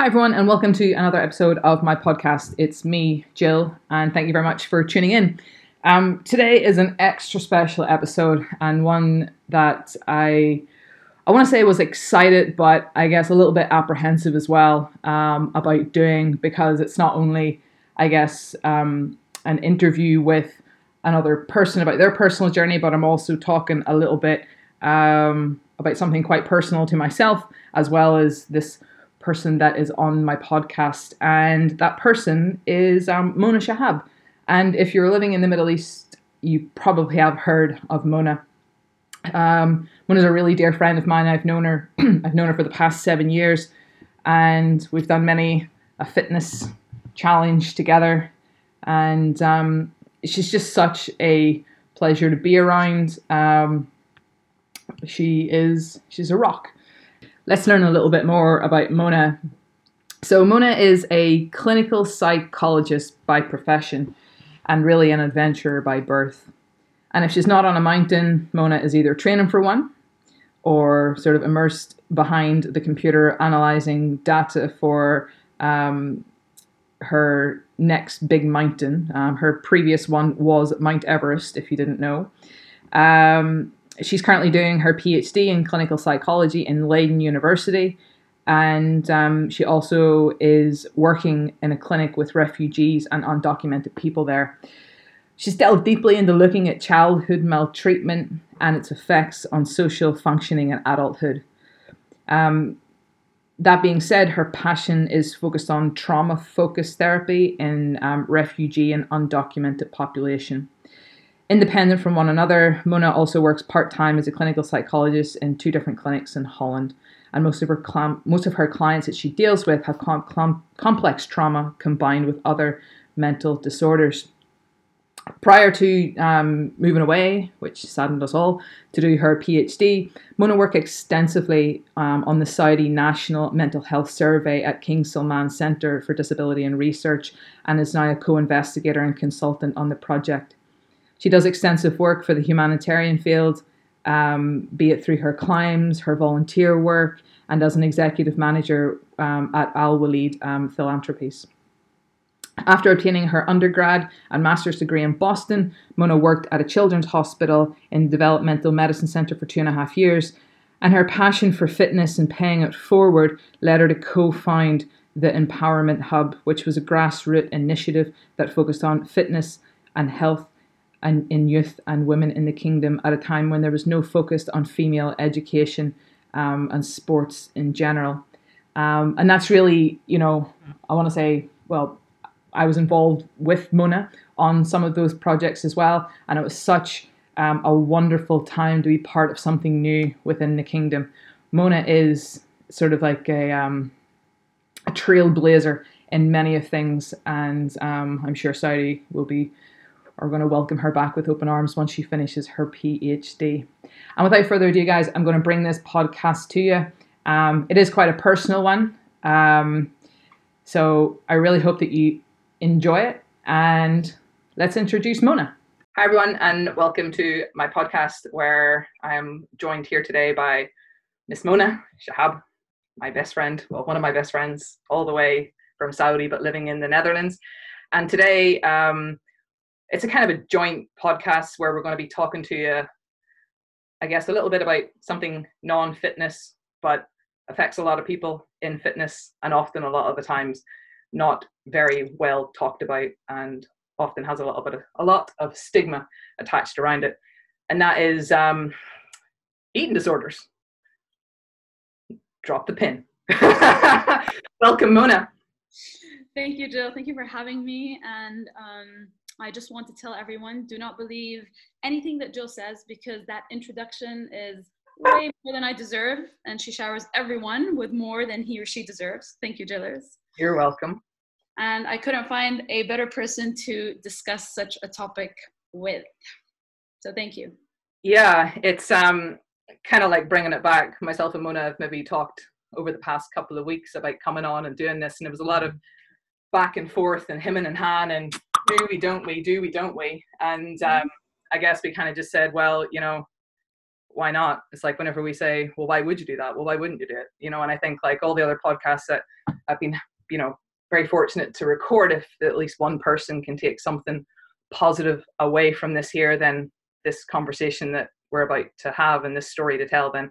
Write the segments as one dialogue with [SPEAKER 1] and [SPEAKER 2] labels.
[SPEAKER 1] Hi, everyone, and welcome to another episode of my podcast. It's me, Jill, and thank you very much for tuning in. Um, today is an extra special episode and one that I I want to say was excited, but I guess a little bit apprehensive as well um, about doing because it's not only I guess um, an interview with another person about their personal journey, but I'm also talking a little bit um, about something quite personal to myself as well as this person that is on my podcast, and that person is um, Mona Shahab. And if you're living in the Middle East, you probably have heard of Mona. Um, Mona's a really dear friend of mine. I've known her. I've known her for the past seven years, and we've done many a fitness challenge together. And um, she's just such a pleasure to be around. Um, she is she's a rock let's learn a little bit more about Mona. So, Mona is a clinical psychologist by profession and really an adventurer by birth. And if she's not on a mountain, Mona is either training for one or sort of immersed behind the computer analyzing data for um, her next big mountain. Um, her previous one was Mount Everest, if you didn't know. Um, she's currently doing her PhD in clinical psychology in Leiden University. And um, she also is working in a clinic with refugees and undocumented people there. She's delved deeply into looking at childhood maltreatment and its effects on social functioning in adulthood. Um, that being said, her passion is focused on trauma focused therapy in um, refugee and undocumented population. Independent from one another, Mona also works part time as a clinical psychologist in two different clinics in Holland. And most of her most of her clients that she deals with have com- com- complex trauma combined with other mental disorders. Prior to um, moving away, which saddened us all, to do her PhD, Mona worked extensively um, on the Saudi National Mental Health Survey at King Salman Center for Disability and Research and is now a co investigator and consultant on the project. She does extensive work for the humanitarian field, um, be it through her climbs, her volunteer work, and as an executive manager um, at Alwaleed um, Philanthropies. After obtaining her undergrad and master's degree in Boston, Mona worked at a children's hospital in the Developmental Medicine Center for two and a half years, and her passion for fitness and paying it forward led her to co found the Empowerment Hub, which was a grassroots initiative that focused on fitness and health and in youth and women in the kingdom at a time when there was no focus on female education um, and sports in general. Um, and that's really, you know, I want to say, well, I was involved with Mona on some of those projects as well, and it was such um, a wonderful time to be part of something new within the kingdom. Mona is sort of like a um, a trailblazer in many of things, and um, I'm sure Saudi will be are going to welcome her back with open arms once she finishes her PhD. And without further ado, guys, I'm going to bring this podcast to you. Um, it is quite a personal one. Um, so I really hope that you enjoy it. And let's introduce Mona. Hi, everyone, and welcome to my podcast where I am joined here today by Miss Mona Shahab, my best friend, well, one of my best friends, all the way from Saudi, but living in the Netherlands. And today, um, it's a kind of a joint podcast where we're going to be talking to you, I guess, a little bit about something non fitness, but affects a lot of people in fitness and often a lot of the times not very well talked about and often has a lot of a lot of stigma attached around it. And that is um, eating disorders. Drop the pin. Welcome mona.
[SPEAKER 2] Thank you jill. Thank you for having me. And um, I just want to tell everyone do not believe anything that Jill says because that introduction is way more than I deserve, and she showers everyone with more than he or she deserves. Thank you, Jillers.
[SPEAKER 1] You're welcome.
[SPEAKER 2] And I couldn't find a better person to discuss such a topic with. So thank you.
[SPEAKER 1] Yeah, it's um kind of like bringing it back. Myself and Mona have maybe talked over the past couple of weeks about coming on and doing this, and it was a lot of back and forth and him and Han and do we, don't we, do we, don't we? And mm-hmm. um, I guess we kind of just said, well, you know, why not? It's like whenever we say, well, why would you do that? Well, why wouldn't you do it? You know, and I think like all the other podcasts that I've been, you know, very fortunate to record, if at least one person can take something positive away from this here, then this conversation that we're about to have and this story to tell, then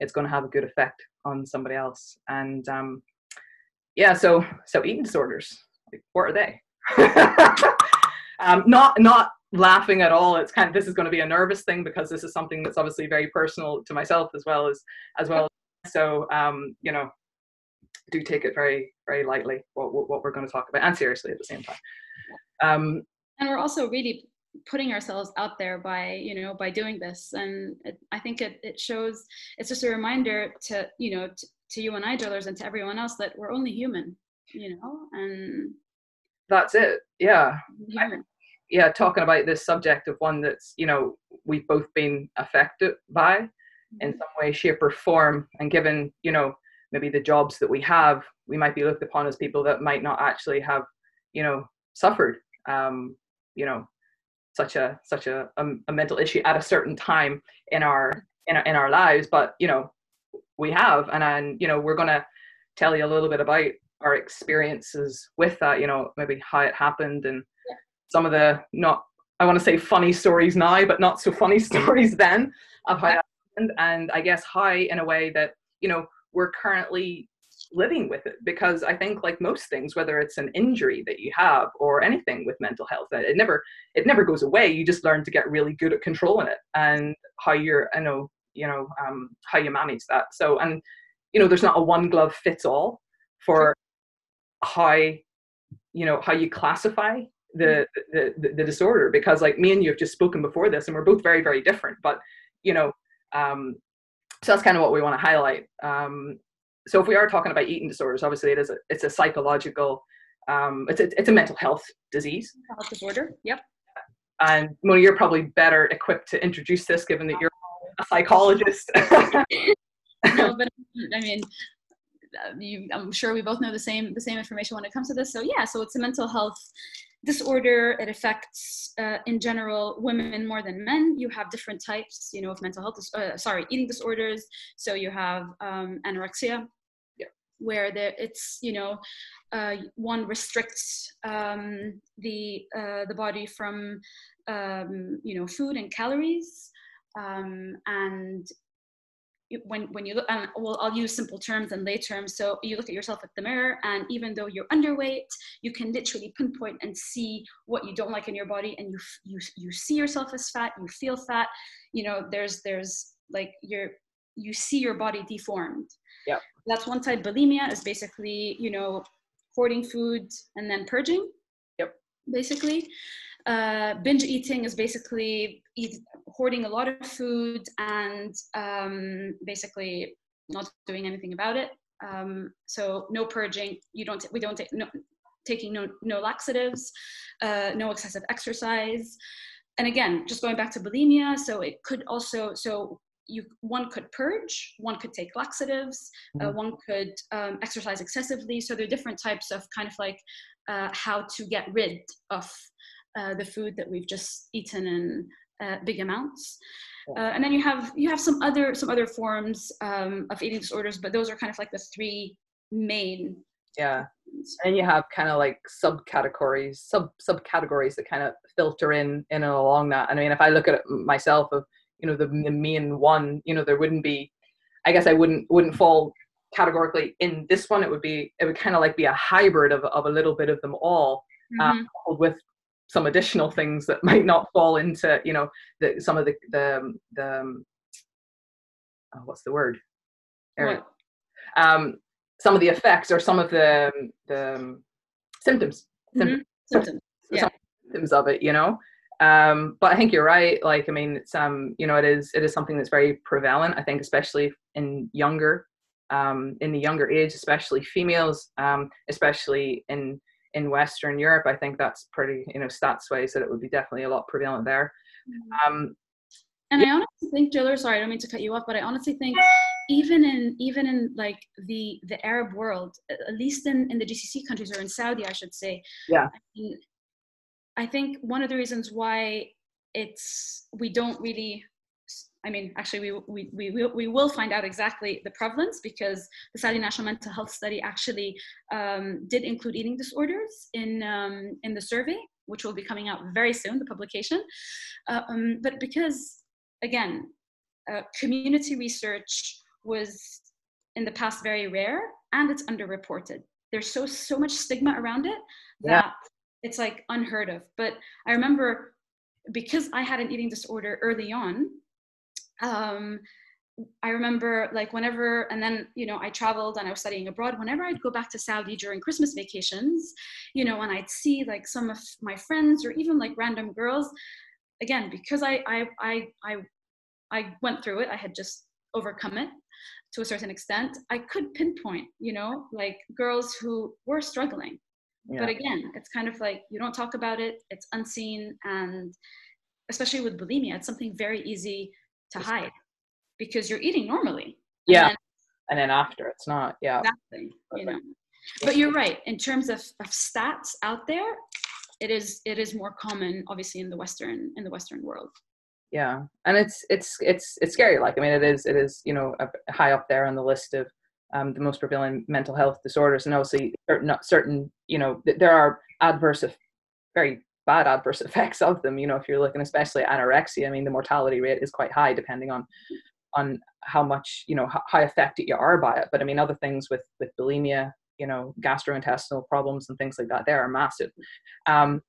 [SPEAKER 1] it's going to have a good effect on somebody else. And um, yeah, so so eating disorders, like, what are they? um, not not laughing at all. It's kind of this is going to be a nervous thing because this is something that's obviously very personal to myself as well as as well. So um, you know, do take it very very lightly what what we're going to talk about and seriously at the same time. Um,
[SPEAKER 2] and we're also really putting ourselves out there by you know by doing this and it, i think it, it shows it's just a reminder to you know to, to you and i Jillers and to everyone else that we're only human you know and
[SPEAKER 1] that's it yeah yeah talking about this subject of one that's you know we've both been affected by mm-hmm. in some way shape or form and given you know maybe the jobs that we have we might be looked upon as people that might not actually have you know suffered um you know such a such a, a, a mental issue at a certain time in our in our, in our lives but you know we have and and you know we're going to tell you a little bit about our experiences with that you know maybe how it happened and yeah. Some of the not i want to say funny stories now but not so funny stories then of how that happened and i guess how in a way that you know we're currently living with it. Because i think like most things whether it's an injury that you have or anything with mental health that it never it never goes away. You just learn to get really good at controlling it and how you're i know you know um, how you manage that. So and you know there's not a one glove fits all for how you know how you classify the, the the, disorder because like me and you have just spoken before this and we're both very very different but you know um so that's kind of what we want to highlight um so if we are talking about eating disorders, obviously it is a, it's a psychological, um, it's a, it's a mental health disease.
[SPEAKER 2] Health disorder. Yep.
[SPEAKER 1] And Mona, you're probably better equipped to introduce this, given that you're a psychologist.
[SPEAKER 2] no, but I mean, you, I'm sure we both know the same the same information when it comes to this. So yeah, so it's a mental health disorder. It affects, uh, in general, women more than men. You have different types, you know, of mental health. Uh, sorry, eating disorders. So you have um, anorexia, where it's you know, uh, one restricts um, the uh, the body from um, you know food and calories, um, and when when you look and well i'll use simple terms and lay terms. So you look at yourself at the mirror and even though you're underweight you can literally pinpoint and see what you don't like in your body and you you you see yourself as fat you feel fat. You know there's there's like you're you see your body deformed.
[SPEAKER 1] Yeah.
[SPEAKER 2] That's one type. Bulimia is basically you know hoarding food and then purging.
[SPEAKER 1] Yep.
[SPEAKER 2] Basically. Uh, binge eating is basically eat, hoarding a lot of food and um, basically not doing anything about it. Um, so no purging. You don't. We don't take no, taking no no laxatives, uh, no excessive exercise, and again, just going back to bulimia. So it could also so you one could purge, one could take laxatives, uh, mm-hmm. one could um, exercise excessively. So there are different types of kind of like uh, how to get rid of uh, the food that we've just eaten in uh, big amounts. Uh, and then you have you have some other some other forms um, of eating disorders, but those are kind of like the three main.
[SPEAKER 1] Yeah, and you have kind of like subcategories, sub subcategories that kind of filter in in and along that. I mean, if I look at it myself, of you know the, the main one, you know, there wouldn't be. I guess I wouldn't wouldn't fall categorically in this one. It would be it would kind of like be a hybrid of of a little bit of them all, um, mm-hmm. um, with some additional things that might not fall into you know the, some of the the, the um, oh, what's the word? Um, some of the effects or some of the the um, symptoms
[SPEAKER 2] mm-hmm. symptoms yeah.
[SPEAKER 1] symptoms of it you know um, but I think you're right. Like, I mean, it's um, you know, it is it is something that's very prevalent. I think, especially in younger, um, in the younger age, especially females, um, especially in in Western Europe, I think that's pretty, you know, stats wise that it would be definitely a lot prevalent there. Mm-hmm. Um,
[SPEAKER 2] and yeah. I honestly think, Jiller, sorry, I don't mean to cut you off, but I honestly think even in even in like the the Arab world, at least in in the GCC countries or in Saudi, I should say.
[SPEAKER 1] Yeah.
[SPEAKER 2] I, mean, I think one of the reasons why it's we don't really I mean, actually, we, we, we, we will find out exactly the prevalence because the Saudi National Mental Health Study actually um, did include eating disorders in, um, in the survey, which will be coming out very soon, the publication. Uh, um, but because, again, uh, community research was in the past very rare and it's underreported. There's so, so much stigma around it that yeah. it's like unheard of. But I remember because I had an eating disorder early on, um, I remember like whenever, and then, you know, I traveled and I was studying abroad. Whenever I'd go back to Saudi during Christmas vacations, you know, and I'd see like some of my friends or even like random girls, again, because I, I, I, I, I went through it, I had just overcome it to a certain extent. I could pinpoint, you know, like girls who were struggling. Yeah. But again, it's kind of like you don't talk about it, it's unseen. And especially with bulimia, it's something very easy to hide because you're eating normally.
[SPEAKER 1] Yeah. And then, and then after it's not. Yeah.
[SPEAKER 2] Exactly. You know. But you're right. In terms of, of stats out there, it is it is more common obviously in the Western in the Western world.
[SPEAKER 1] Yeah. And it's it's it's it's scary. Like I mean it is it is, you know, high up there on the list of um, the most prevalent mental health disorders and obviously certain, certain you know there are adverse very bad adverse effects of them you know if you're looking especially at anorexia i mean the mortality rate is quite high depending on on how much you know how affected you are by it. But i mean other things with with bulimia you know gastrointestinal problems and things like that they are massive. Um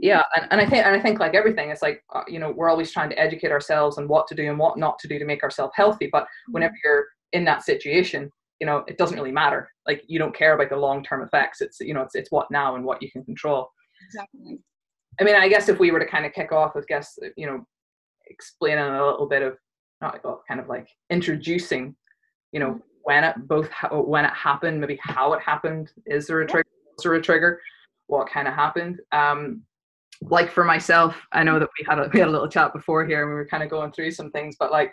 [SPEAKER 1] yeah. and, and i think and i think like everything it's like uh, you know we're always trying to educate ourselves on what to do and what not to do to make ourselves healthy. But whenever mm-hmm. you're in that situation you know it doesn't really matter. Like you don't care about the long term effects. It's you know it's it's what now and what you can control
[SPEAKER 2] Exactly.
[SPEAKER 1] I mean, I guess if we were to kind of kick off with, guess, you know, explaining a little bit of, not well, kind of like introducing, you know, mm-hmm. when it both when it happened, maybe how it happened. Is there a trigger? Was there a trigger? What kind of happened? Um, like for myself, I know that we had a we had a little chat before here, and we were kind of going through some things. But like,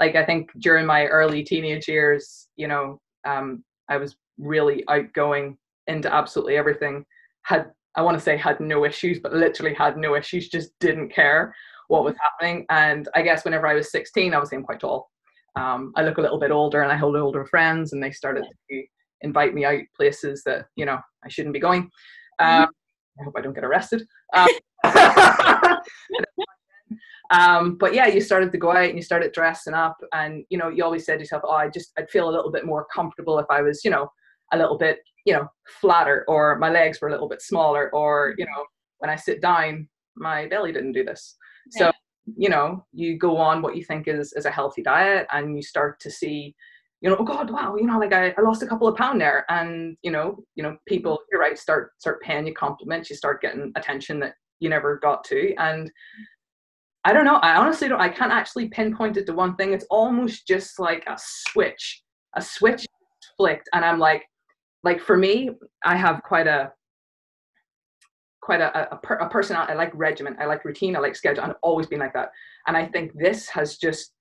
[SPEAKER 1] like I think during my early teenage years, you know, um, I was really outgoing into absolutely everything. Had I want to say had no issues, but literally had no issues, just didn't care what was happening. And I guess whenever I was 16, I was saying quite tall. Um, I look a little bit older and I hold older friends and they started to invite me out places that, you know, I shouldn't be going. Mm-hmm. Um, I hope I don't get arrested. Um, um, but yeah, you started to go out and you started dressing up and, you know, you always said to yourself, oh, I just, I'd feel a little bit more comfortable if I was, you know, a little bit you know flatter or my legs were a little bit smaller or you know when i sit down my belly didn't do this. So you know you go on what you think is is a healthy diet and you start to see you know oh god wow you know like I, I lost a couple of pound there. And you know you know people mm-hmm. you're right start start paying you compliments. You start getting attention that you never got to. And i don't know i honestly don't i can't actually pinpoint it to one thing. It's almost just like a switch a switch flicked and i'm like like for me, I have quite a quite a, a, a personality. I like regiment. I like routine. I like schedule. I've always been like that. And I think this has just,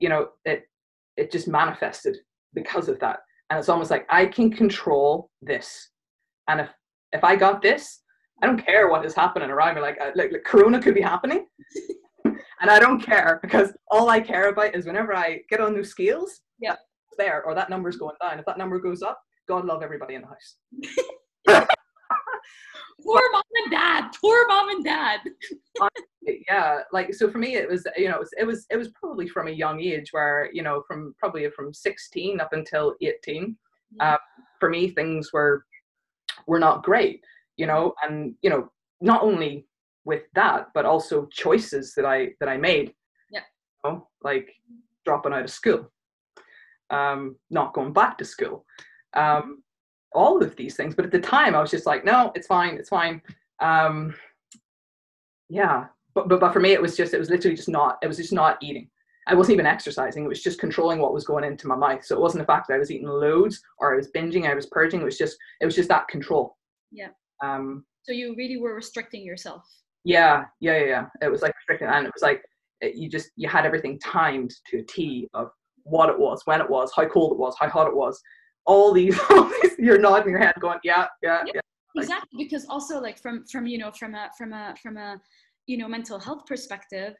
[SPEAKER 1] you know, it it just manifested because of that. And it's almost like I can control this. And if if I got this, I don't care what is happening around me. Like uh, like, like Corona could be happening, and I don't care because all I care about is whenever I get on those scales,
[SPEAKER 2] yeah,
[SPEAKER 1] there or that number's going down. If that number goes up, God love everybody in the house.
[SPEAKER 2] poor mom and dad. Poor mom and dad.
[SPEAKER 1] yeah, like so for me, it was you know it was, it was it was probably from a young age where you know from probably from 16 up until 18. Uh, for me, things were were not great, you know, and you know not only with that, but also choices that I that I made.
[SPEAKER 2] Yeah.
[SPEAKER 1] You know, like dropping out of school, um, not going back to school um, all of these things. But at the time, I was just like, no, it's fine, it's fine. Um, yeah, but, but but for me, it was just it was literally just not it was just not eating. I wasn't even exercising. It was just controlling what was going into my mouth. So it wasn't the fact that I was eating loads or I was binging, I was purging. It was just it was just that control.
[SPEAKER 2] Yeah.
[SPEAKER 1] Um.
[SPEAKER 2] So you really were restricting yourself.
[SPEAKER 1] Yeah, yeah, yeah. yeah. It was like restricting, and it was like it, you just you had everything timed to a T of what it was, when it was, how cold it was, how hot it was, all these, all these you're nodding your head going yeah yeah yeah,
[SPEAKER 2] yeah. exactly because also like from from you know from a from a from a you know mental health perspective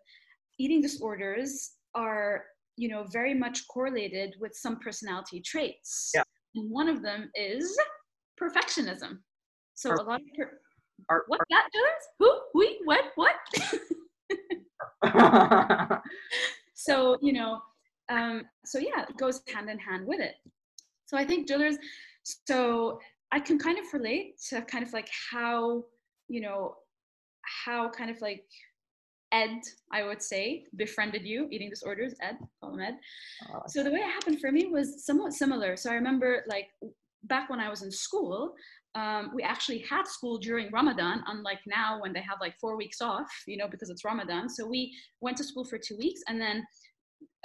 [SPEAKER 2] eating disorders are you know very much correlated with some personality traits.
[SPEAKER 1] Yeah.
[SPEAKER 2] and one of them is perfectionism. So a lot of per- what that does who we what what? So you know um, so yeah it goes hand in hand with it so i think Jillers so i can kind of relate to kind of like how you know how kind of like ed i would say befriended you eating disorders ed call him ed. So the way it happened for me was somewhat similar. So i remember like back when i was in school um, we actually had school during ramadan unlike now when they have like four weeks off you know because it's ramadan. So we went to school for two weeks and then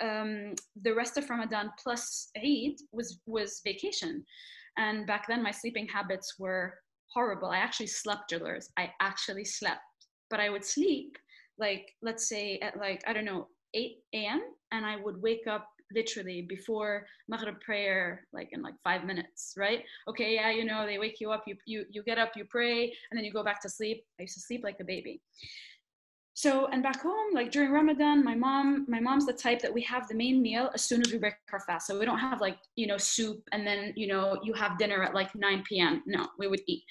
[SPEAKER 2] um, the rest of ramadan plus eid was was vacation. And back then my sleeping habits were horrible. I actually slept Jillers i actually slept. But i would sleep like let's say at like i don't know 8 a.m and i would wake up literally before maghrib prayer like in like five minutes right? Okay yeah you know they wake you up you you you get up you pray and then you go back to sleep. I used to sleep like a baby so and back home like during ramadan my mom my mom's the type that we have the main meal as soon as we break our fast so we don't have like you know soup and then you know you have dinner at like 9 p.m no we would eat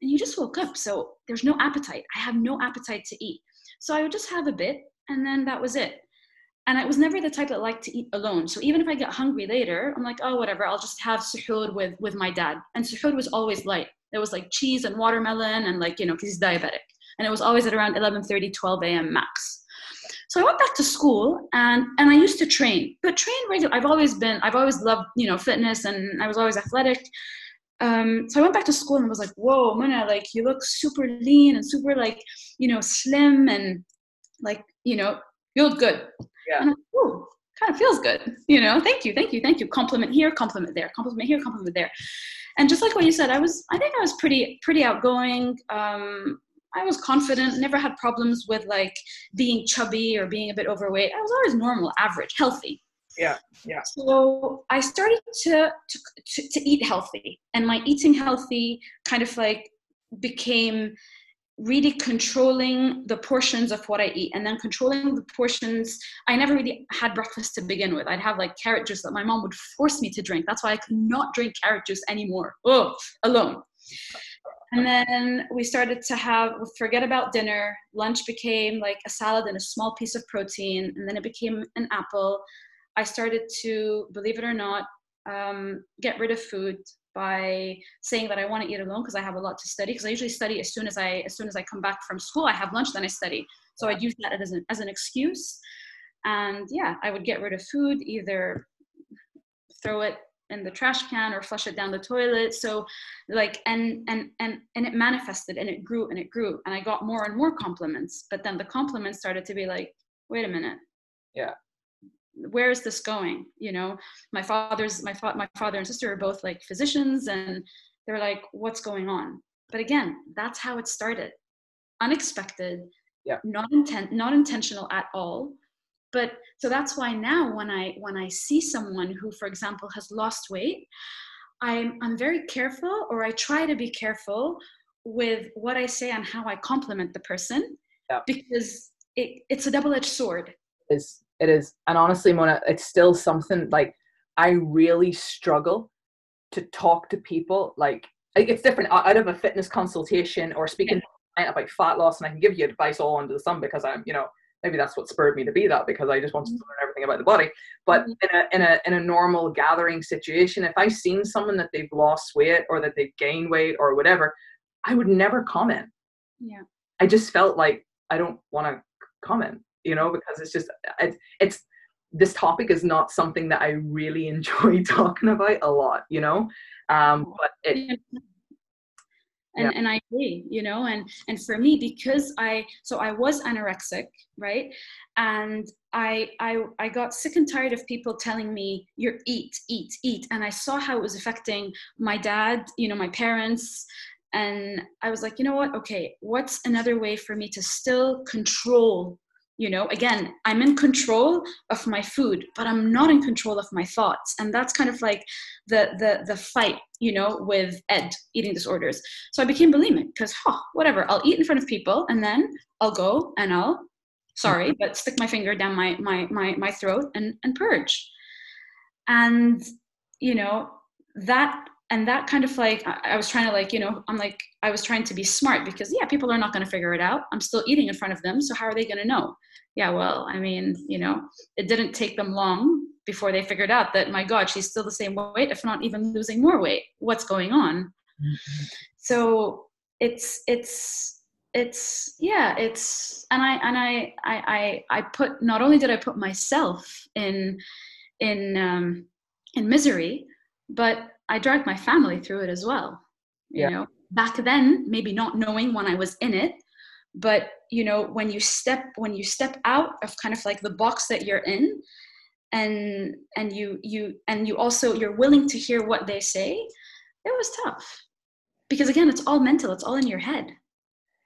[SPEAKER 2] and you just woke up so there's no appetite i have no appetite to eat so i would just have a bit and then that was it and I was never the type that liked to eat alone. So even if I get hungry later, I'm like, oh, whatever, I'll just have suhoor with, with my dad. And suhoor was always light. There was like cheese and watermelon and like, you know, because he's diabetic. And it was always at around 11.30, 12 a.m. max. So I went back to school and, and I used to train, but train regular. I've always been, I've always loved, you know, fitness and I was always athletic. Um, so I went back to school and was like, whoa, Muna, like you look super lean and super like, you know, slim and like, you know, you look good.
[SPEAKER 1] Yeah.
[SPEAKER 2] And I'm like, ooh, kind of feels good. You know, thank you, thank you, thank you. Compliment here, compliment there, compliment here, compliment there. And just like what you said, I was, I think I was pretty, pretty outgoing. Um, I was confident, never had problems with like being chubby or being a bit overweight. I was always normal, average, healthy.
[SPEAKER 1] Yeah, yeah.
[SPEAKER 2] So I started to, to, to, to eat healthy, and my eating healthy kind of like became really controlling the portions of what I eat and then controlling the portions. I never really had breakfast to begin with. I'd have like carrot juice that my mom would force me to drink. That's why I could not drink carrot juice anymore. Oh, alone. And then we started to have, forget about dinner. Lunch became like a salad and a small piece of protein. And then it became an apple. I started to, believe it or not, um, get rid of food by saying that I want to eat alone because I have a lot to study. Because I usually study as soon as I as soon as I come back from school. I have lunch, then I study. So I'd use that as an as an excuse. And yeah, I would get rid of food, either throw it in the trash can or flush it down the toilet. So like and and and and it manifested and it grew and it grew. And I got more and more compliments. But then the compliments started to be like, wait a minute.
[SPEAKER 1] Yeah
[SPEAKER 2] where is this going you know my father's my, fa- my father and sister are both like physicians and they're like what's going on but again that's how it started unexpected
[SPEAKER 1] yeah
[SPEAKER 2] not intent not intentional at all but so that's why now when i when i see someone who for example has lost weight i'm i'm very careful or i try to be careful with what i say and how i compliment the person
[SPEAKER 1] yeah.
[SPEAKER 2] because it, it's a double-edged sword
[SPEAKER 1] is it is and honestly mona it's still something like i really struggle to talk to people like it's different out of a fitness consultation or speaking yeah. about fat loss and i can give you advice all under the sun because i'm you know maybe that's what spurred me to be that because i just wanted mm-hmm. to learn everything about the body. But mm-hmm. in a in a in a normal gathering situation if i've seen someone that they've lost weight or that they've gained weight or whatever i would never comment.
[SPEAKER 2] Yeah.
[SPEAKER 1] I just felt like i don't want to comment you know because it's just it, it's this topic is not something that i really enjoy talking about a lot you know? Um but it
[SPEAKER 2] and, yeah. and i agree you know and and for me because i so i was anorexic right? And I, I i got sick and tired of people telling me you're eat eat eat. And i saw how it was affecting my dad you know my parents. And i was like you know what? Okay what's another way for me to still control you know again i'm in control of my food but i'm not in control of my thoughts. And that's kind of like the the the fight you know with ed eating disorders. So i became bulimic because huh, whatever. I'll eat in front of people and then i'll go and i'll sorry mm-hmm. but stick my finger down my my my, my throat and and purge. And you know that and that kind of like I, was trying to like you know i'm like i was trying to be smart because yeah people are not going to figure it out. I'm still eating in front of them so how are they going to know? Yeah well i mean you know it didn't take them long before they figured out that my god she's still the same weight if not even losing more weight. What's going on? Mm-hmm. so it's it's it's yeah it's and i and I, I i i put not only did i put myself in in um in misery but i dragged my family through it as well you know? Back then maybe not knowing when i was in it but you know when you step when you step out of kind of like the box that you're in and and you you and you also you're willing to hear what they say it was tough. Because again it's all mental it's all in your head.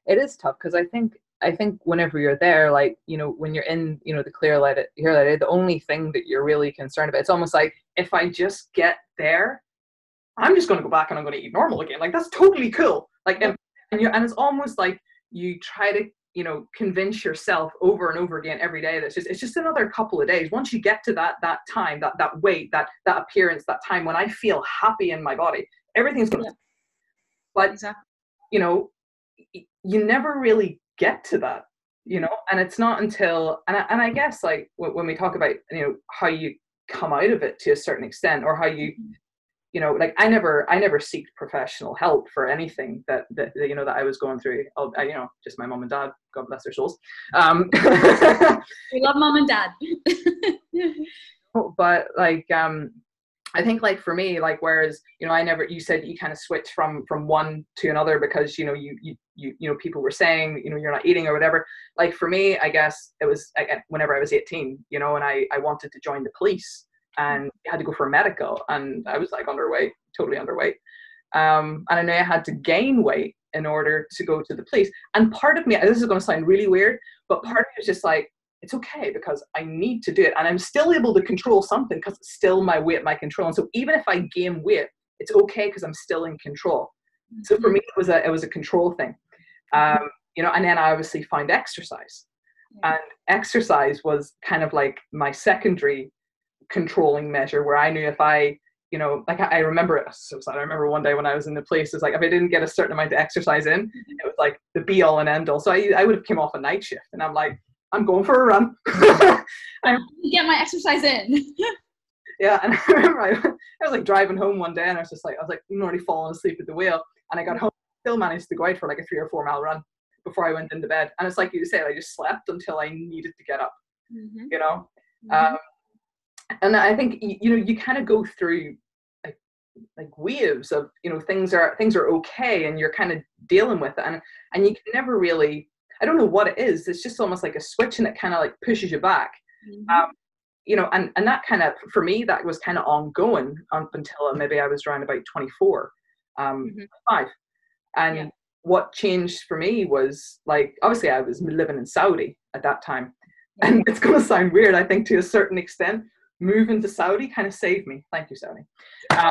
[SPEAKER 1] It is tough because i think i think whenever you're there like you know when you're in you know the clear light here light the only thing that you're really concerned about it's almost like if i just get there i'm just going to go back and i'm going to eat normal again like that's totally cool like and, and you and it's almost like you try to you know convince yourself over and over again every day that it's just it's just another couple of days once you get to that that time that that weight that that appearance that time when i feel happy in my body everything's going to yeah. but exactly. you know you never really get to that you know? And it's not until and I, and I guess like when we talk about you know how you come out of it to a certain extent or how you mm-hmm. you know like i never i never seeked professional help for anything that that you know that i was going through. Oh, I, you know just my mom and dad god bless their souls. Um
[SPEAKER 2] we love mom and dad.
[SPEAKER 1] But like um i think like for me like whereas you know i never you said you kind of switched from from one to another because you know you you you, you know people were saying you know you're not eating or whatever like for me i guess it was again, whenever i was 18 you know and i i wanted to join the police and had to go for a medical and I was like underweight, totally underweight. Um, and I know I had to gain weight in order to go to the police. And part of me, this is going to sound really weird, but part of me was just like, it's okay because I need to do it. And I'm still able to control something because it's still my weight, my control. And so even if I gain weight, it's okay because I'm still in control. So for mm-hmm. me, it was a, it was a control thing. Um, you know, and then I obviously found exercise. And exercise was kind of like my secondary controlling measure where I knew if I, you know, like I, remember it so sad. I remember one day when I was in the place, it's like if I didn't get a certain amount of exercise in, mm-hmm. it was like the be all and end all. So I, I would have came off a night shift and I'm like, I'm going for a run.
[SPEAKER 2] I get my exercise in.
[SPEAKER 1] yeah, and I remember I, I was like driving home one day and I was just like, I was like already falling asleep at the wheel and I got home, still managed to go out for like a three or four mile run before I went into bed. And it's like you say, I just slept until I needed to get up. Mm-hmm. You know, mm-hmm. um, and I think you know you kind of go through like like waves of you know things are things are okay and you're kind of dealing with it and and you can never really I don't know what it is it's just almost like a switch and it kind of like pushes you back mm-hmm. um, you know and and that kind of for me that was kind of ongoing up until maybe I was around about 24 um mm-hmm. five and yeah. what changed for me was like obviously I was living in Saudi at that time and it's going to sound weird I think to a certain extent moving to Saudi kind of saved me. Thank you, Saudi. Um,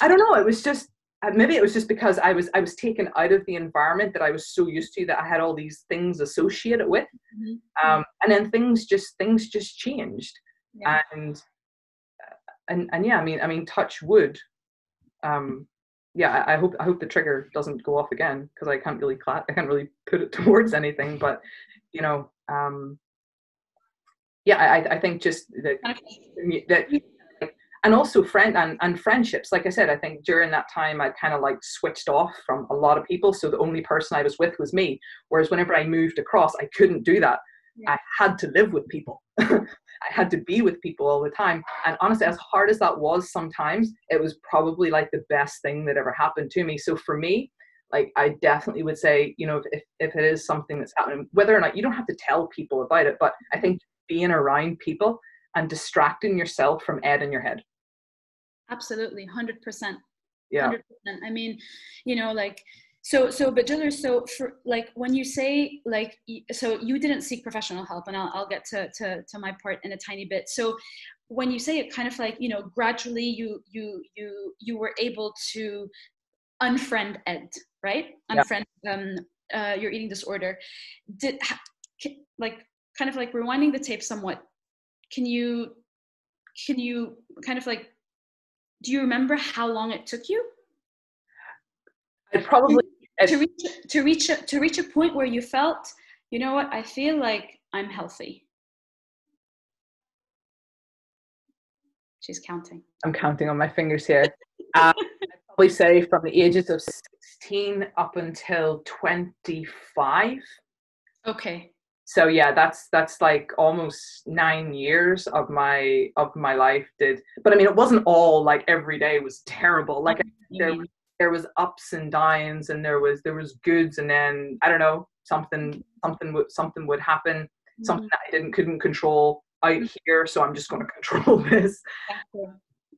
[SPEAKER 1] I don't know. It was just maybe it was just because I was I was taken out of the environment that I was so used to that I had all these things associated with, mm-hmm. um, and then things just things just changed, yeah. and uh, and and yeah, I mean I mean touch wood. Um, yeah, I, I hope I hope the trigger doesn't go off again because I can't really cla- I can't really put it towards anything, but you know, um, yeah, I, I think just that, that and also friend and, and friendships. Like I said, I think during that time I kind of like switched off from a lot of people. So the only person I was with was me. Whereas whenever I moved across, I couldn't do that. Yeah. I had to live with people. I had to be with people all the time. And honestly, as hard as that was sometimes, it was probably like the best thing that ever happened to me. So for me, like I definitely would say, you know, if, if it is something that's happening, whether or not you don't have to tell people about it, but I think being around people and distracting yourself from Ed in your head.
[SPEAKER 2] Absolutely, 100%.
[SPEAKER 1] Yeah. 100%.
[SPEAKER 2] I mean, you know, like, so, so, but Jiller, so for like when you say like, so you didn't seek professional help, and I'll, I'll get to, to, to my part in a tiny bit. So, when you say it, kind of like you know, gradually you you you you were able to unfriend Ed, right? Unfriend yeah. um, uh, your eating disorder did like kind of like rewinding the tape somewhat can you can you kind of like do you remember how long it took you?
[SPEAKER 1] I probably
[SPEAKER 2] to reach to reach a, to reach a point where you felt you know what? I feel like i'm healthy. She's counting.
[SPEAKER 1] I'm counting on my fingers here. Uh, i'd probably say from the ages of 16 up until 25
[SPEAKER 2] okay
[SPEAKER 1] so yeah that's that's like almost nine years of my of my life did but i mean it wasn't all like every day was terrible like there there was ups and downs and there was there was goods and then i don't know something something would something would happen mm-hmm. something that i didn't couldn't control out mm-hmm. here so i'm just going to control this
[SPEAKER 2] exactly,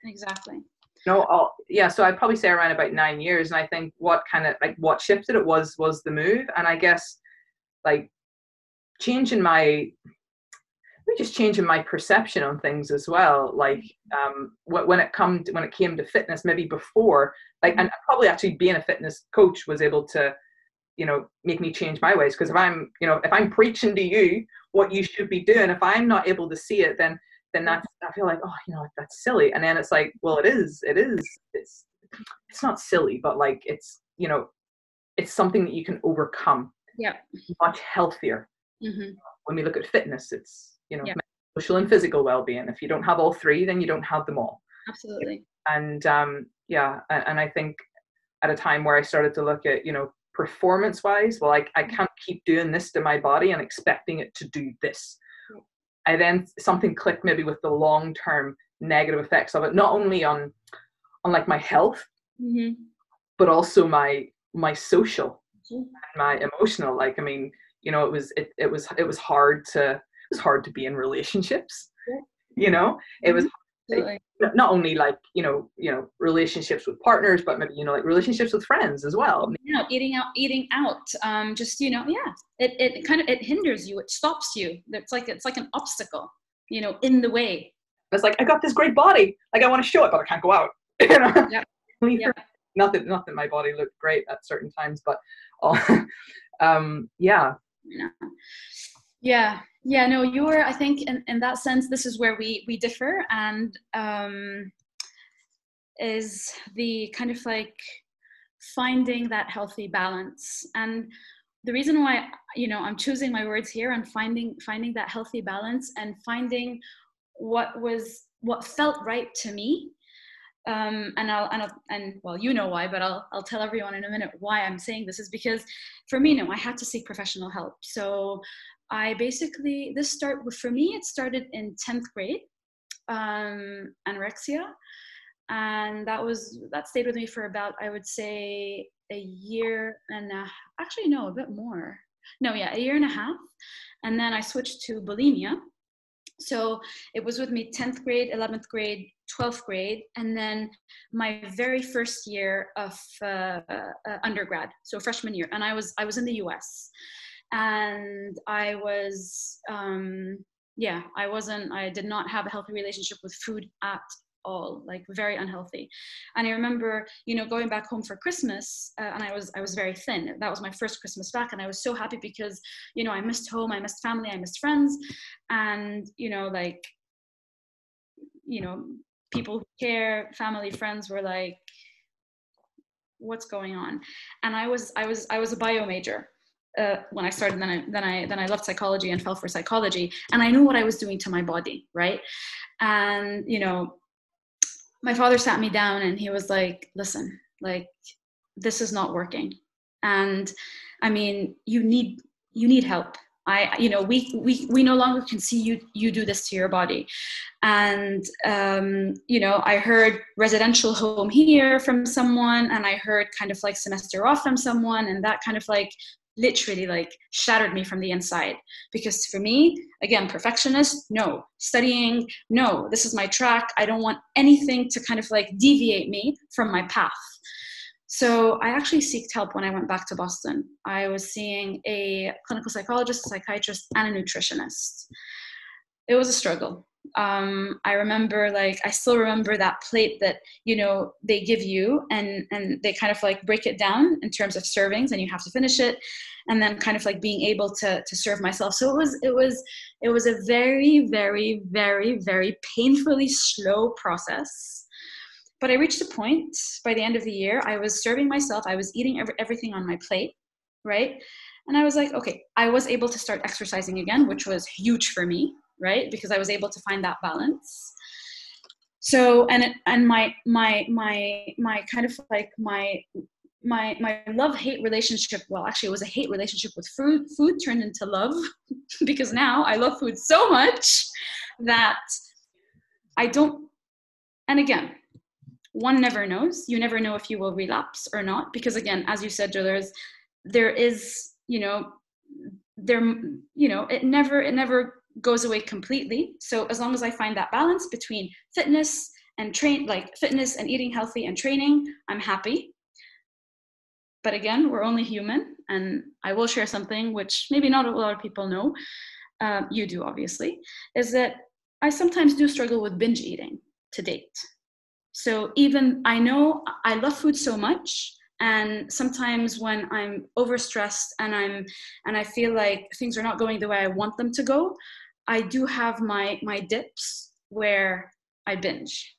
[SPEAKER 2] exactly.
[SPEAKER 1] no I'll, yeah so i'd probably say around about nine years and i think what kind of like what shifted it was was the move and i guess like changing my just changing my perception on things as well like um when it come to, when it came to fitness maybe before like and probably actually being a fitness coach was able to you know make me change my ways because if i'm you know if i'm preaching to you what you should be doing if i'm not able to see it then then that's i feel like oh you know that's silly. And then it's like well it is it is it's it's not silly but like it's you know it's something that you can overcome
[SPEAKER 2] yeah
[SPEAKER 1] much healthier
[SPEAKER 2] Mm-hmm.
[SPEAKER 1] When we look at fitness, it's you know yeah. social and physical well-being. If you don't have all three, then you don't have them all.
[SPEAKER 2] Absolutely.
[SPEAKER 1] And um, yeah, and, I think at a time where I started to look at you know performance wise well I, I mm-hmm. can't keep doing this to my body and expecting it to do this i then something clicked maybe with the long term negative effects of it not only on on like my health
[SPEAKER 2] mm-hmm.
[SPEAKER 1] but also my my social mm-hmm. my emotional like i mean you know it was it, it was it was hard to it was hard to be in relationships you know? It was
[SPEAKER 2] mm-hmm.
[SPEAKER 1] not only like you know you know relationships with partners but maybe you know like relationships with friends as well.
[SPEAKER 2] You know eating out eating out um just you know yeah. It, it kind of it hinders you it stops you. It's like it's like an obstacle you know in the way.
[SPEAKER 1] It's like i got this great body. Like i want to show it but i can't go out. You know?
[SPEAKER 2] Yeah. yeah.
[SPEAKER 1] not that not that my body looked great at certain times but um yeah
[SPEAKER 2] you know? Yeah yeah no you're i think in, in that sense this is where we we differ and um is the kind of like finding that healthy balance. And the reason why you know i'm choosing my words here and finding finding that healthy balance and finding what was what felt right to me um, and I'll, and I'll, and well, you know why, but I'll, I'll tell everyone in a minute why I'm saying this is because for me, no, I had to seek professional help. So I basically, this start for me, it started in 10th grade, um, anorexia. And that was, that stayed with me for about, I would say a year and a, actually no, a bit more. No, yeah, a year and a half. And then I switched to bulimia so it was with me 10th grade 11th grade 12th grade and then my very first year of uh, uh, undergrad so freshman year and i was i was in the us and i was um, yeah i wasn't i did not have a healthy relationship with food at all like very unhealthy. And i remember you know going back home for christmas uh, and i was i was very thin. That was my first christmas back and i was so happy because you know i missed home i missed family i missed friends. And you know like you know people who care family friends were like what's going on and i was i was i was a bio major uh, when I started, then I then I then I left psychology and fell for psychology, and I knew what I was doing to my body, right? And you know, my father sat me down and he was like, listen, like, this is not working. And I mean, you need, you need help. I, you know, we, we, we no longer can see you, you do this to your body. And, um, you know, I heard residential home here from someone and I heard kind of like semester off from someone and that kind of like literally like shattered me from the inside. Because for me again perfectionist no. Studying no. This is my track. I don't want anything to kind of like deviate me from my path so i actually sought help when i went back to boston. I was seeing a clinical psychologist a psychiatrist and a nutritionist. It was a struggle. Um, i remember like i still remember that plate that you know they give you and and they kind of like break it down in terms of servings and you have to finish it and then kind of like being able to to serve myself. So it was it was it was a very very very very painfully slow process but i reached a point by the end of the year i was serving myself i was eating every, everything on my plate right? And i was like okay i was able to start exercising again which was huge for me right? Because i was able to find that balance. So and it, and my my my my kind of like my my my love hate relationship well actually it was a hate relationship with food food turned into love because now i love food so much that i don't and again one never knows. You never know if you will relapse or not because again as you said there's there is you know there you know it never it never goes away completely. So as long as i find that balance between fitness and train like fitness and eating healthy and training i'm happy. But again we're only human and i will share something which maybe not a lot of people know uh, you do obviously is that i sometimes do struggle with binge eating to date so even i know i love food so much and sometimes when i'm overstressed and i'm and i feel like things are not going the way i want them to go i do have my my dips where i binge.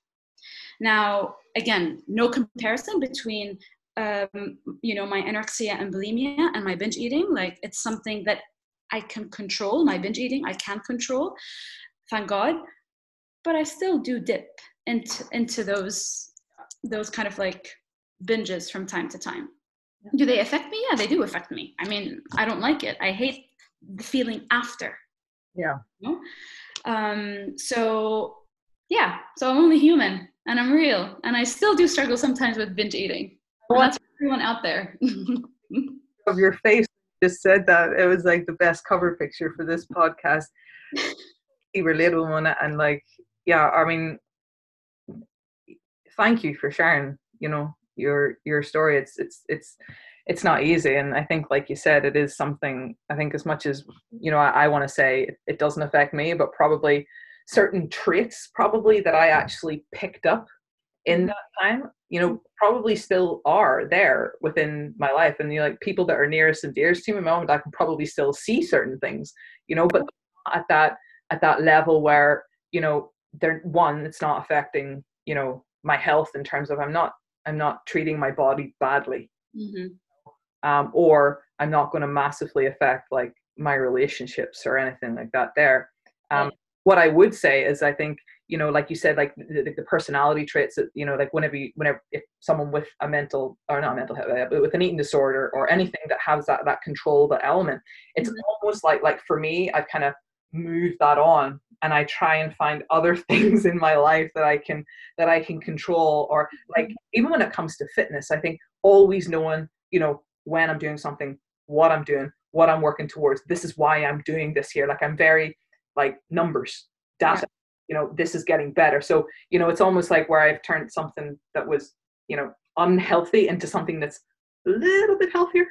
[SPEAKER 2] Now again no comparison between um, you know my anorexia and bulimia and my binge eating. Like it's something that i can control. My binge eating i can control thank god but i still do dip into into those those kind of like binges from time to time. Do they affect me? Yeah, they do affect me. I mean, I don't like it. I hate the feeling after.
[SPEAKER 3] Yeah.
[SPEAKER 2] You know? um, so yeah, so I'm only human and I'm real, and I still do struggle sometimes with binge eating. Well, that's everyone out there.
[SPEAKER 1] of your face just said that it was like the best cover picture for this podcast. you relatable one, and like, yeah, I mean, thank you for sharing. You know, your your story. It's it's it's it's not easy. And i think like you said it is something i think as much as you know i, I want to say it, it doesn't affect me but probably certain traits probably that i actually picked up in mm-hmm. that time you know probably still are there within my life. And you know, like people that are nearest and dearest to me moment i can probably still see certain things you know but at that at that level where you know they're one it's not affecting you know my health in terms of i'm not I'm not treating my body badly. Mm-hmm. Um, or I'm not going to massively affect like my relationships or anything like that there. Um, What I would say is, I think you know, like you said, like the, the personality traits that you know, like whenever, you, whenever if someone with a mental or not mental health, but with an eating disorder or anything that has that that control, that element, it's mm-hmm. almost like like for me, I've kind of moved that on and I try and find other things in my life that I can that I can control or like mm-hmm. even when it comes to fitness I think always knowing you know when I'm doing something what I'm doing what I'm working towards this is why I'm doing this here like I'm very like numbers data yeah. you know this is getting better so you know it's almost like where I've turned something that was you know unhealthy into something that's a little bit healthier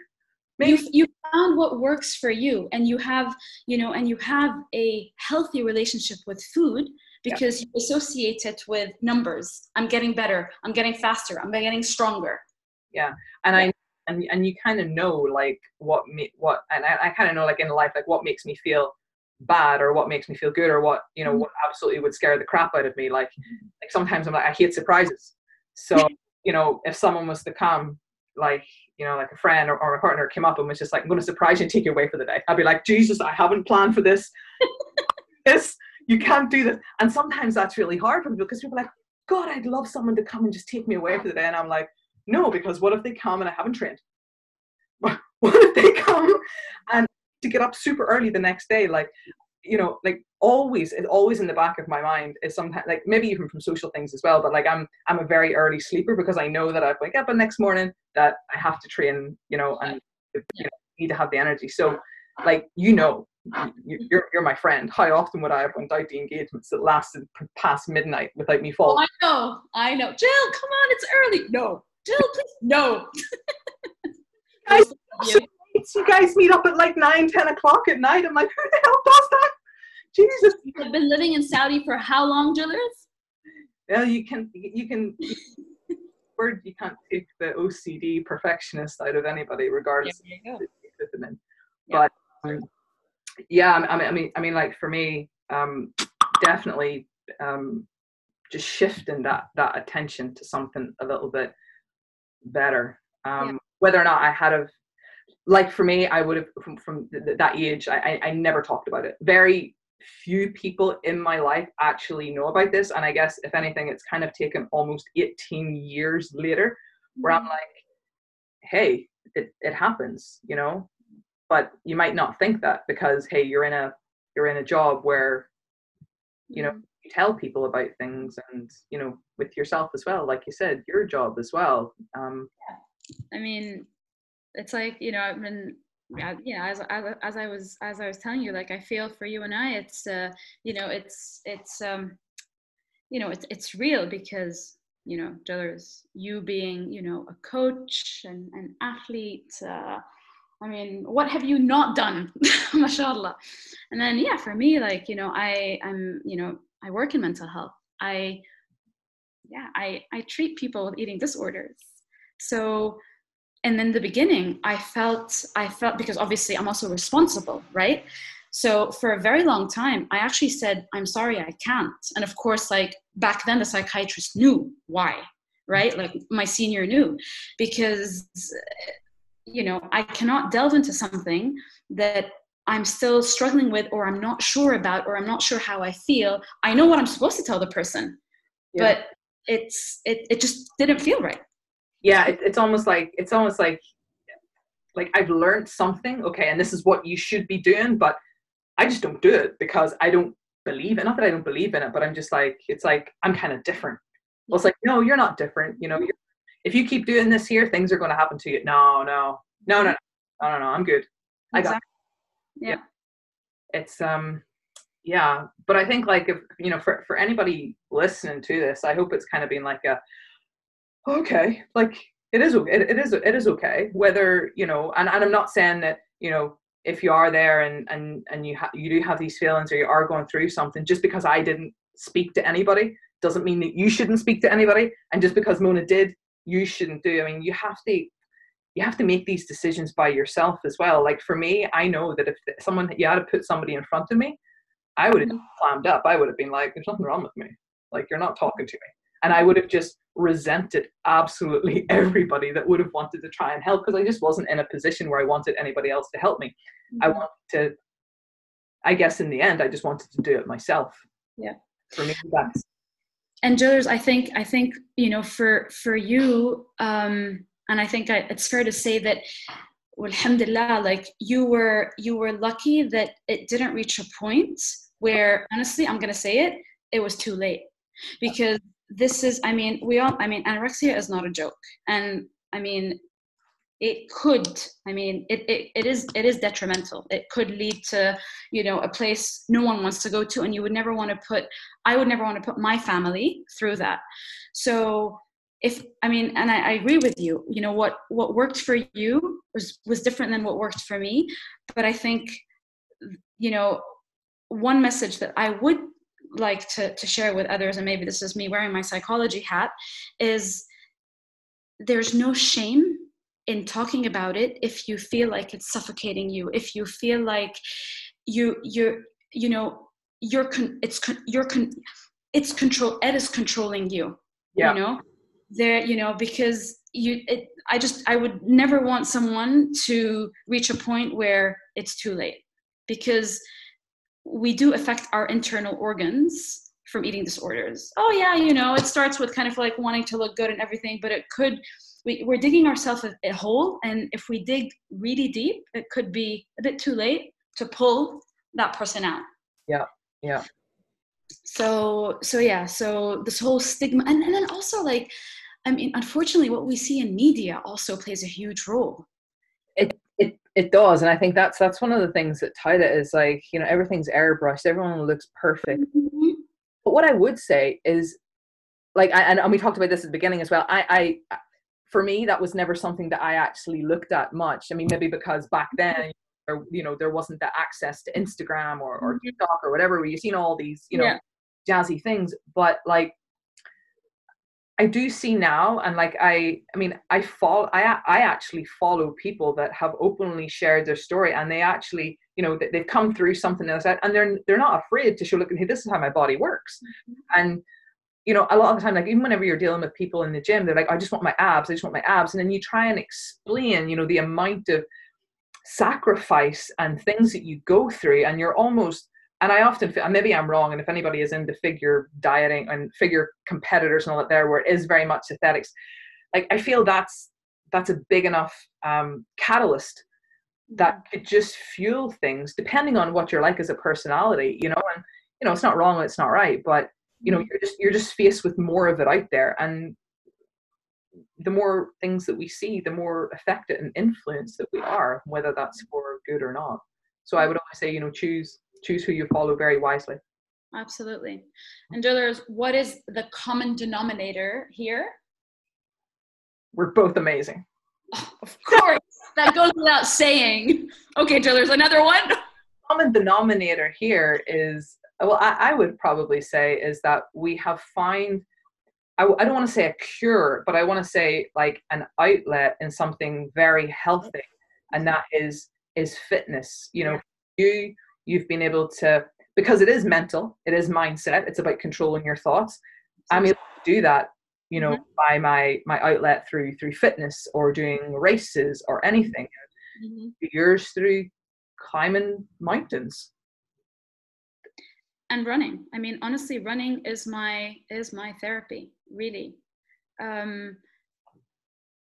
[SPEAKER 2] Maybe. You, you found what works for you and you have you know and you have a healthy relationship with food because yeah. you associate it with numbers. I'm getting better. I'm getting faster. I'm getting stronger.
[SPEAKER 1] Yeah. And yeah. i and, and you kind of know like what me what and i, I kind of know like in life like what makes me feel bad or what makes me feel good or what you know mm-hmm. what absolutely would scare the crap out of me. Like like sometimes i'm like i hate surprises. So you know if someone was to come like you know, like a friend or, or a partner came up and was just like, I'm going to surprise you and take you away for the day. I'd be like, Jesus, I haven't planned for this. this, you can't do this. And sometimes that's really hard for people because people are like, God, I'd love someone to come and just take me away for the day. And I'm like, no, because what if they come and I haven't trained? what if they come and to get up super early the next day? Like, you know, like always, it's always in the back of my mind is sometimes like maybe even from social things as well. But like I'm I'm a very early sleeper because I know that I wake up the next morning that I have to train, you know, and you know, need to have the energy. So like you know, mm-hmm. you're you're my friend. How often would I have went out to engagements that lasted past midnight without me falling?
[SPEAKER 2] Oh, I know, I know. Jill, come on, it's early. No, Jill, please, no.
[SPEAKER 1] guys, you guys meet up at like nine, ten o'clock at night. I'm like, who the hell does that? Jesus.
[SPEAKER 2] You've been living in Saudi for how long, Jillers?
[SPEAKER 1] Well, you can you can word you can't take the OCD perfectionist out of anybody, regardless
[SPEAKER 2] Yeah,
[SPEAKER 1] of
[SPEAKER 2] there
[SPEAKER 1] the them in.
[SPEAKER 2] Yeah.
[SPEAKER 1] But um, yeah, I mean, I mean, I mean, like for me, um, definitely um, just shifting that that attention to something a little bit better. Um,
[SPEAKER 2] Yeah.
[SPEAKER 1] Whether or not I had a like for me, I would have from, from th- that age, I, I I never talked about it. Very few people in my life actually know about this, and I guess if anything, it's kind of taken almost 18 years later where I'm like, hey, it, it happens, you know. But you might not think that because hey, you're in a you're in a job where you know you tell people about things and you know with yourself as well, like you said, your job as well. Um,
[SPEAKER 2] I mean, it's like you know, I've been, yeah. As, as as I was as I was telling you, like I feel for you and I, it's uh, you know, it's it's um, you know, it's it's real because you know, Jillers, you being you know a coach and an athlete. Uh, I mean, what have you not done, mashallah? And then yeah, for me, like you know, I I'm you know, I work in mental health. I yeah, I I treat people with eating disorders. So and in the beginning i felt i felt because obviously i'm also responsible right? So for a very long time i actually said i'm sorry i can't. And of course like back then the psychiatrist knew why right? Like my senior knew because you know i cannot delve into something that i'm still struggling with or i'm not sure about or i'm not sure how i feel. I know what i'm supposed to tell the person
[SPEAKER 1] Yeah.
[SPEAKER 2] but it's it, it just didn't feel right
[SPEAKER 1] yeah, it, it's almost like it's almost like like I've learned something. Okay, and this is what you should be doing, but I just don't do it because I don't believe it. Not that I don't believe in it, but I'm just like it's like I'm kind of different. Well, it's like no, you're not different. You know, you're, if you keep doing this here, things are going to happen to you. No, no, no, no, no, no, no. I'm good. I got.
[SPEAKER 2] yeah
[SPEAKER 1] It's um, yeah, but I think like if you know, for for anybody listening to this, I hope it's kind of been like a okay, like it is it, it is it is okay whether you know, and, and I'm not saying that you know if you are there and and and you ha- you do have these feelings or you are going through something just because I didn't speak to anybody doesn't mean that you shouldn't speak to anybody and just because Mona did you shouldn't do. I mean you have to you have to make these decisions by yourself as well. Like for me I know that if someone you had to put somebody in front of me I would have
[SPEAKER 2] Mhm.
[SPEAKER 1] clammed up. I would have been like there's nothing wrong with me. Like you're not talking to me. And I would have just resented absolutely everybody that would have wanted to try and help because I just wasn't in a position where I wanted anybody else to help me. I wanted to, I guess in the end, I just wanted to do it myself.
[SPEAKER 2] Yeah.
[SPEAKER 1] For me, that's
[SPEAKER 2] and Jillers, I think I think you know for for you, um, and I think I, it's fair to say that, well, alhamdulillah, like you were you were lucky that it didn't reach a point where honestly, I'm gonna say it, it was too late, because this is, I mean, we all, I mean, anorexia is not a joke, and I mean, it could i mean it, it, it is it is detrimental. It could lead to you know a place no one wants to go to and you would never want to put i would never want to put my family through that. So if i mean and I, I agree with you you know what what worked for you was was different than what worked for me. But i think you know one message that i would like to, to share with others and maybe this is me wearing my psychology hat is there's no shame in talking about it if you feel like it's suffocating you if you feel like you you're you know you're con- it's con- you're con- it's control it is controlling you
[SPEAKER 1] Yeah.
[SPEAKER 2] you know there you know because you it, i just i would never want someone to reach a point where it's too late because we do affect our internal organs from eating disorders. Oh yeah you know it starts with kind of like wanting to look good and everything but it could we, we're digging ourselves a, a hole and if we dig really deep it could be a bit too late to pull that person out.
[SPEAKER 1] Yeah, yeah.
[SPEAKER 2] so so yeah so this whole stigma and, and then also like i mean unfortunately what we see in media also plays a huge role.
[SPEAKER 1] It it does, and I think that's that's one of the things that tied it is like you know everything's airbrushed, everyone looks perfect. Mm-hmm. But what I would say is, like, I, and, and we talked about this at the beginning as well. I, I, for me, that was never something that I actually looked at much. I mean, maybe because back then mm-hmm. there, you know, there wasn't the access to Instagram or, or mm-hmm. TikTok or whatever where you've seen all these, you know,
[SPEAKER 2] Yeah.
[SPEAKER 1] jazzy things. But like I do see now, and like I, I mean, I follow, I actually follow people that have openly shared their story, and they actually, you know, they- they've come through something else, and they're they're not afraid to show, look, hey, this is how my body works, mm-hmm. and you know, a lot of the time, like even whenever you're dealing with people in the gym, they're like, I just want my abs, I just want my abs, and then you try and explain, you know, the amount of sacrifice and things that you go through, and you're almost and I often feel, and maybe I'm wrong, and if anybody is into figure dieting and figure competitors and all that there, where it is very much aesthetics, like I feel that's that's a big enough um, catalyst that mm-hmm. could just fuel things, depending on what you're like as a personality, you know. And you know, it's not wrong, it's not right, but you know, mm-hmm. you're just you're just faced with more of it out there, and the more things that we see, the more affected and influenced that we are, whether that's mm-hmm. for good or not. So I would always say, you know, choose choose who you follow very wisely.
[SPEAKER 2] Absolutely. And Jillers, what is the common denominator here?
[SPEAKER 1] We're both amazing.
[SPEAKER 2] Of course, that goes without saying. Okay, Jillers, another one.
[SPEAKER 1] Common denominator here is well, I, I would probably say is that we have found. I don't want to say a cure, but I want to say like an outlet in something very healthy, and that is is fitness. You know, you you've been able to because it is mental, it is mindset. It's about controlling your thoughts. I'm able to do that you know by my my outlet through through fitness or doing races or anything
[SPEAKER 2] Mhm.
[SPEAKER 1] yours through climbing mountains
[SPEAKER 2] and running i mean honestly running is my is my therapy really um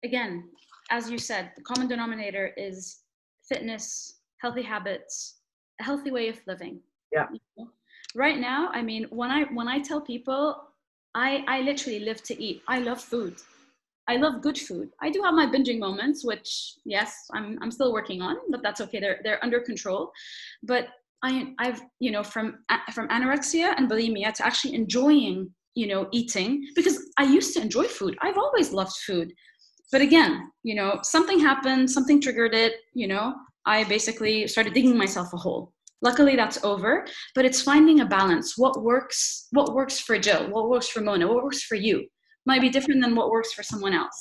[SPEAKER 2] again as you said the common denominator is fitness healthy habits a healthy way of living
[SPEAKER 1] Yeah.
[SPEAKER 2] you know? right now i mean when i when i tell people i i literally live to eat i love food i love good food i do have my binging moments which yes i'm i'm still working on but that's okay they're they're under control but I, I've, you know, from from anorexia and bulimia to actually enjoying, you know, eating because I used to enjoy food. I've always loved food, but again, you know, something happened, something triggered it. You know, I basically started digging myself a hole. Luckily, that's over. But it's finding a balance. What works? What works for Jill? What works for Mona? What works for you? Might be different than what works for someone else.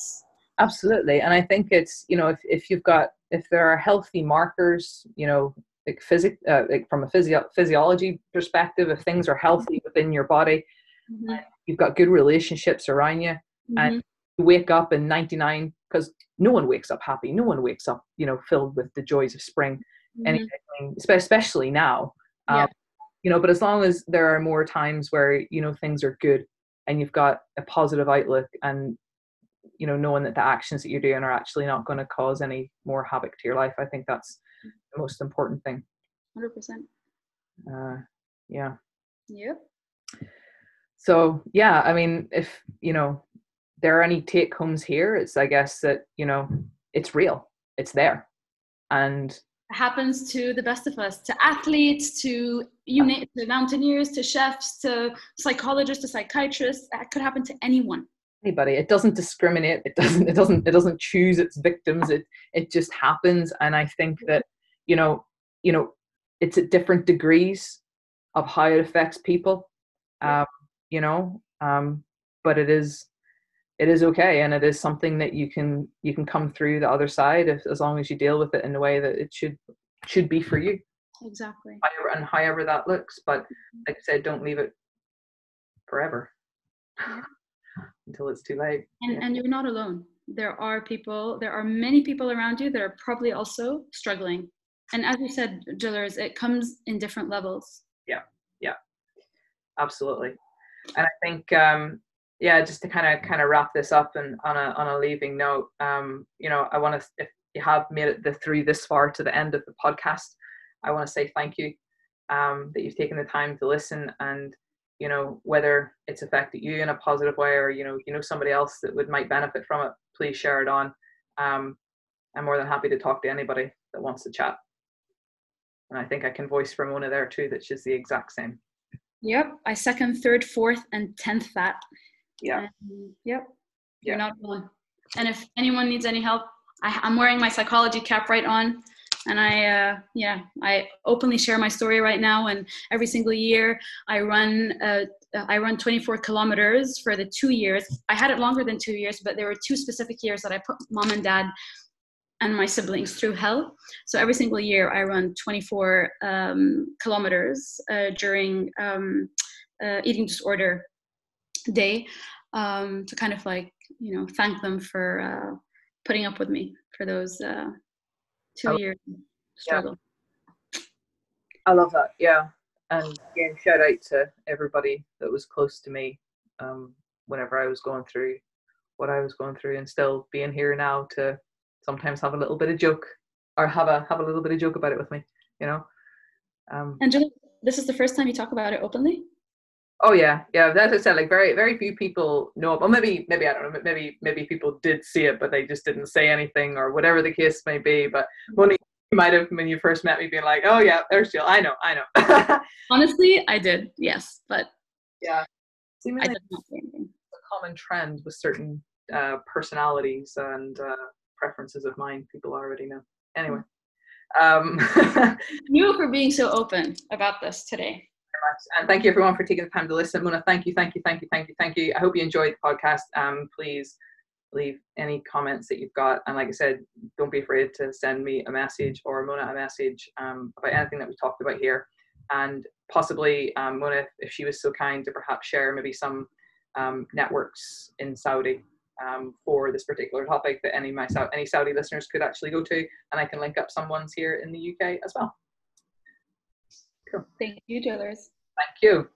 [SPEAKER 1] absolutely and i think it's you know if, if you've got if there are healthy markers you know like physic uh, like from a physio- physiology perspective if things are healthy within your body
[SPEAKER 2] Mhm.
[SPEAKER 1] you've got good relationships around you and you wake up in 99 because no one wakes up happy no one wakes up you know filled with the joys of spring
[SPEAKER 2] Mhm.
[SPEAKER 1] anything especially now um,
[SPEAKER 2] Yeah.
[SPEAKER 1] you know but as long as there are more times where you know things are good and you've got a positive outlook and you know knowing that the actions that you're doing are actually not going to cause any more havoc to your life i think that's the most important thing
[SPEAKER 2] 100%.
[SPEAKER 1] uh, yeah
[SPEAKER 2] Yep.
[SPEAKER 1] so yeah i mean if you know there are any take homes here it's i guess that you know it's real it's there. And it
[SPEAKER 2] happens to the best of us to athletes to you name to mountaineers to chefs to psychologists to psychiatrists that could happen to anyone.
[SPEAKER 1] Anybody it doesn't discriminate it doesn't it doesn't it doesn't choose its victims it it just happens. And i think that you know you know it's at different degrees of how it affects people um you know um but it is it is okay and it is something that you can you can come through the other side if, as long as you deal with it in the way that it should should be for you.
[SPEAKER 2] Exactly.
[SPEAKER 1] However and however that looks but like i said don't leave it forever. Until it's too late.
[SPEAKER 2] And
[SPEAKER 1] Yeah.
[SPEAKER 2] and you're not alone. There are people there are many people around you that are probably also struggling. And as you said jillers it comes in different levels. Yeah. Yeah.
[SPEAKER 1] absolutely. And i think um yeah just to kind of kind of wrap this up and on a on a leaving note um you know i want to if you have made it the, through this far to the end of the podcast i want to say thank you um that you've taken the time to listen and you know whether it's affected you in a positive way or you know you know somebody else that would might benefit from it please share it on. Um i'm more than happy to talk to anybody that wants to chat. And i think i can voice ramona there too that she's the exact same.
[SPEAKER 2] Yep i second third fourth and tenth that
[SPEAKER 1] yeah
[SPEAKER 2] yep you're
[SPEAKER 1] Yeah.
[SPEAKER 2] not alone and if anyone needs any help I, i'm wearing my psychology cap right on and I, uh, yeah, I openly share my story right now. And every single year, I run, uh, I run 24 kilometers for the two years. I had it longer than two years, but there were two specific years that I put mom and dad and my siblings through hell. So every single year, I run 24 um, kilometers uh, during um, uh, eating disorder day um, to kind of like you know thank them for uh, putting up with me for those uh, two oh, years struggle.
[SPEAKER 1] Yeah. I love that. Yeah, and again, shout out to everybody that was close to me um, whenever I was going through what I was going through, and still being here now to sometimes have a little bit of joke or have a have a little bit of joke about it with me. You know.
[SPEAKER 2] Um, and Julie, this is the first time you talk about it openly.
[SPEAKER 1] Oh yeah, yeah. As I said, like very, very few people know. Well, maybe, maybe I don't know. Maybe, maybe people did see it, but they just didn't say anything, or whatever the case may be. But when you might have, when you first met me, being like, "Oh yeah, there's Jill. I know, I know."
[SPEAKER 2] Honestly, I did. Yes, but
[SPEAKER 1] yeah, seemingly I did not say anything. A common trend with certain uh, personalities and uh, preferences of mine, people already know. Anyway, um,
[SPEAKER 2] you for being so open about this today
[SPEAKER 1] much. And thank you everyone for taking the time to listen. Mona, thank you, thank you, thank you, thank you, thank you. I hope you enjoyed the podcast. Um, please leave any comments that you've got. And like I said, don't be afraid to send me a message or Mona a message um, about anything that we talked about here. And possibly um, Mona, if she was so kind to perhaps share maybe some um, networks in Saudi um, for this particular topic that any my any Saudi listeners could actually go to, and I can link up some ones here in the UK as well.
[SPEAKER 2] Cool. Thank you, Jillers.
[SPEAKER 1] Thank you.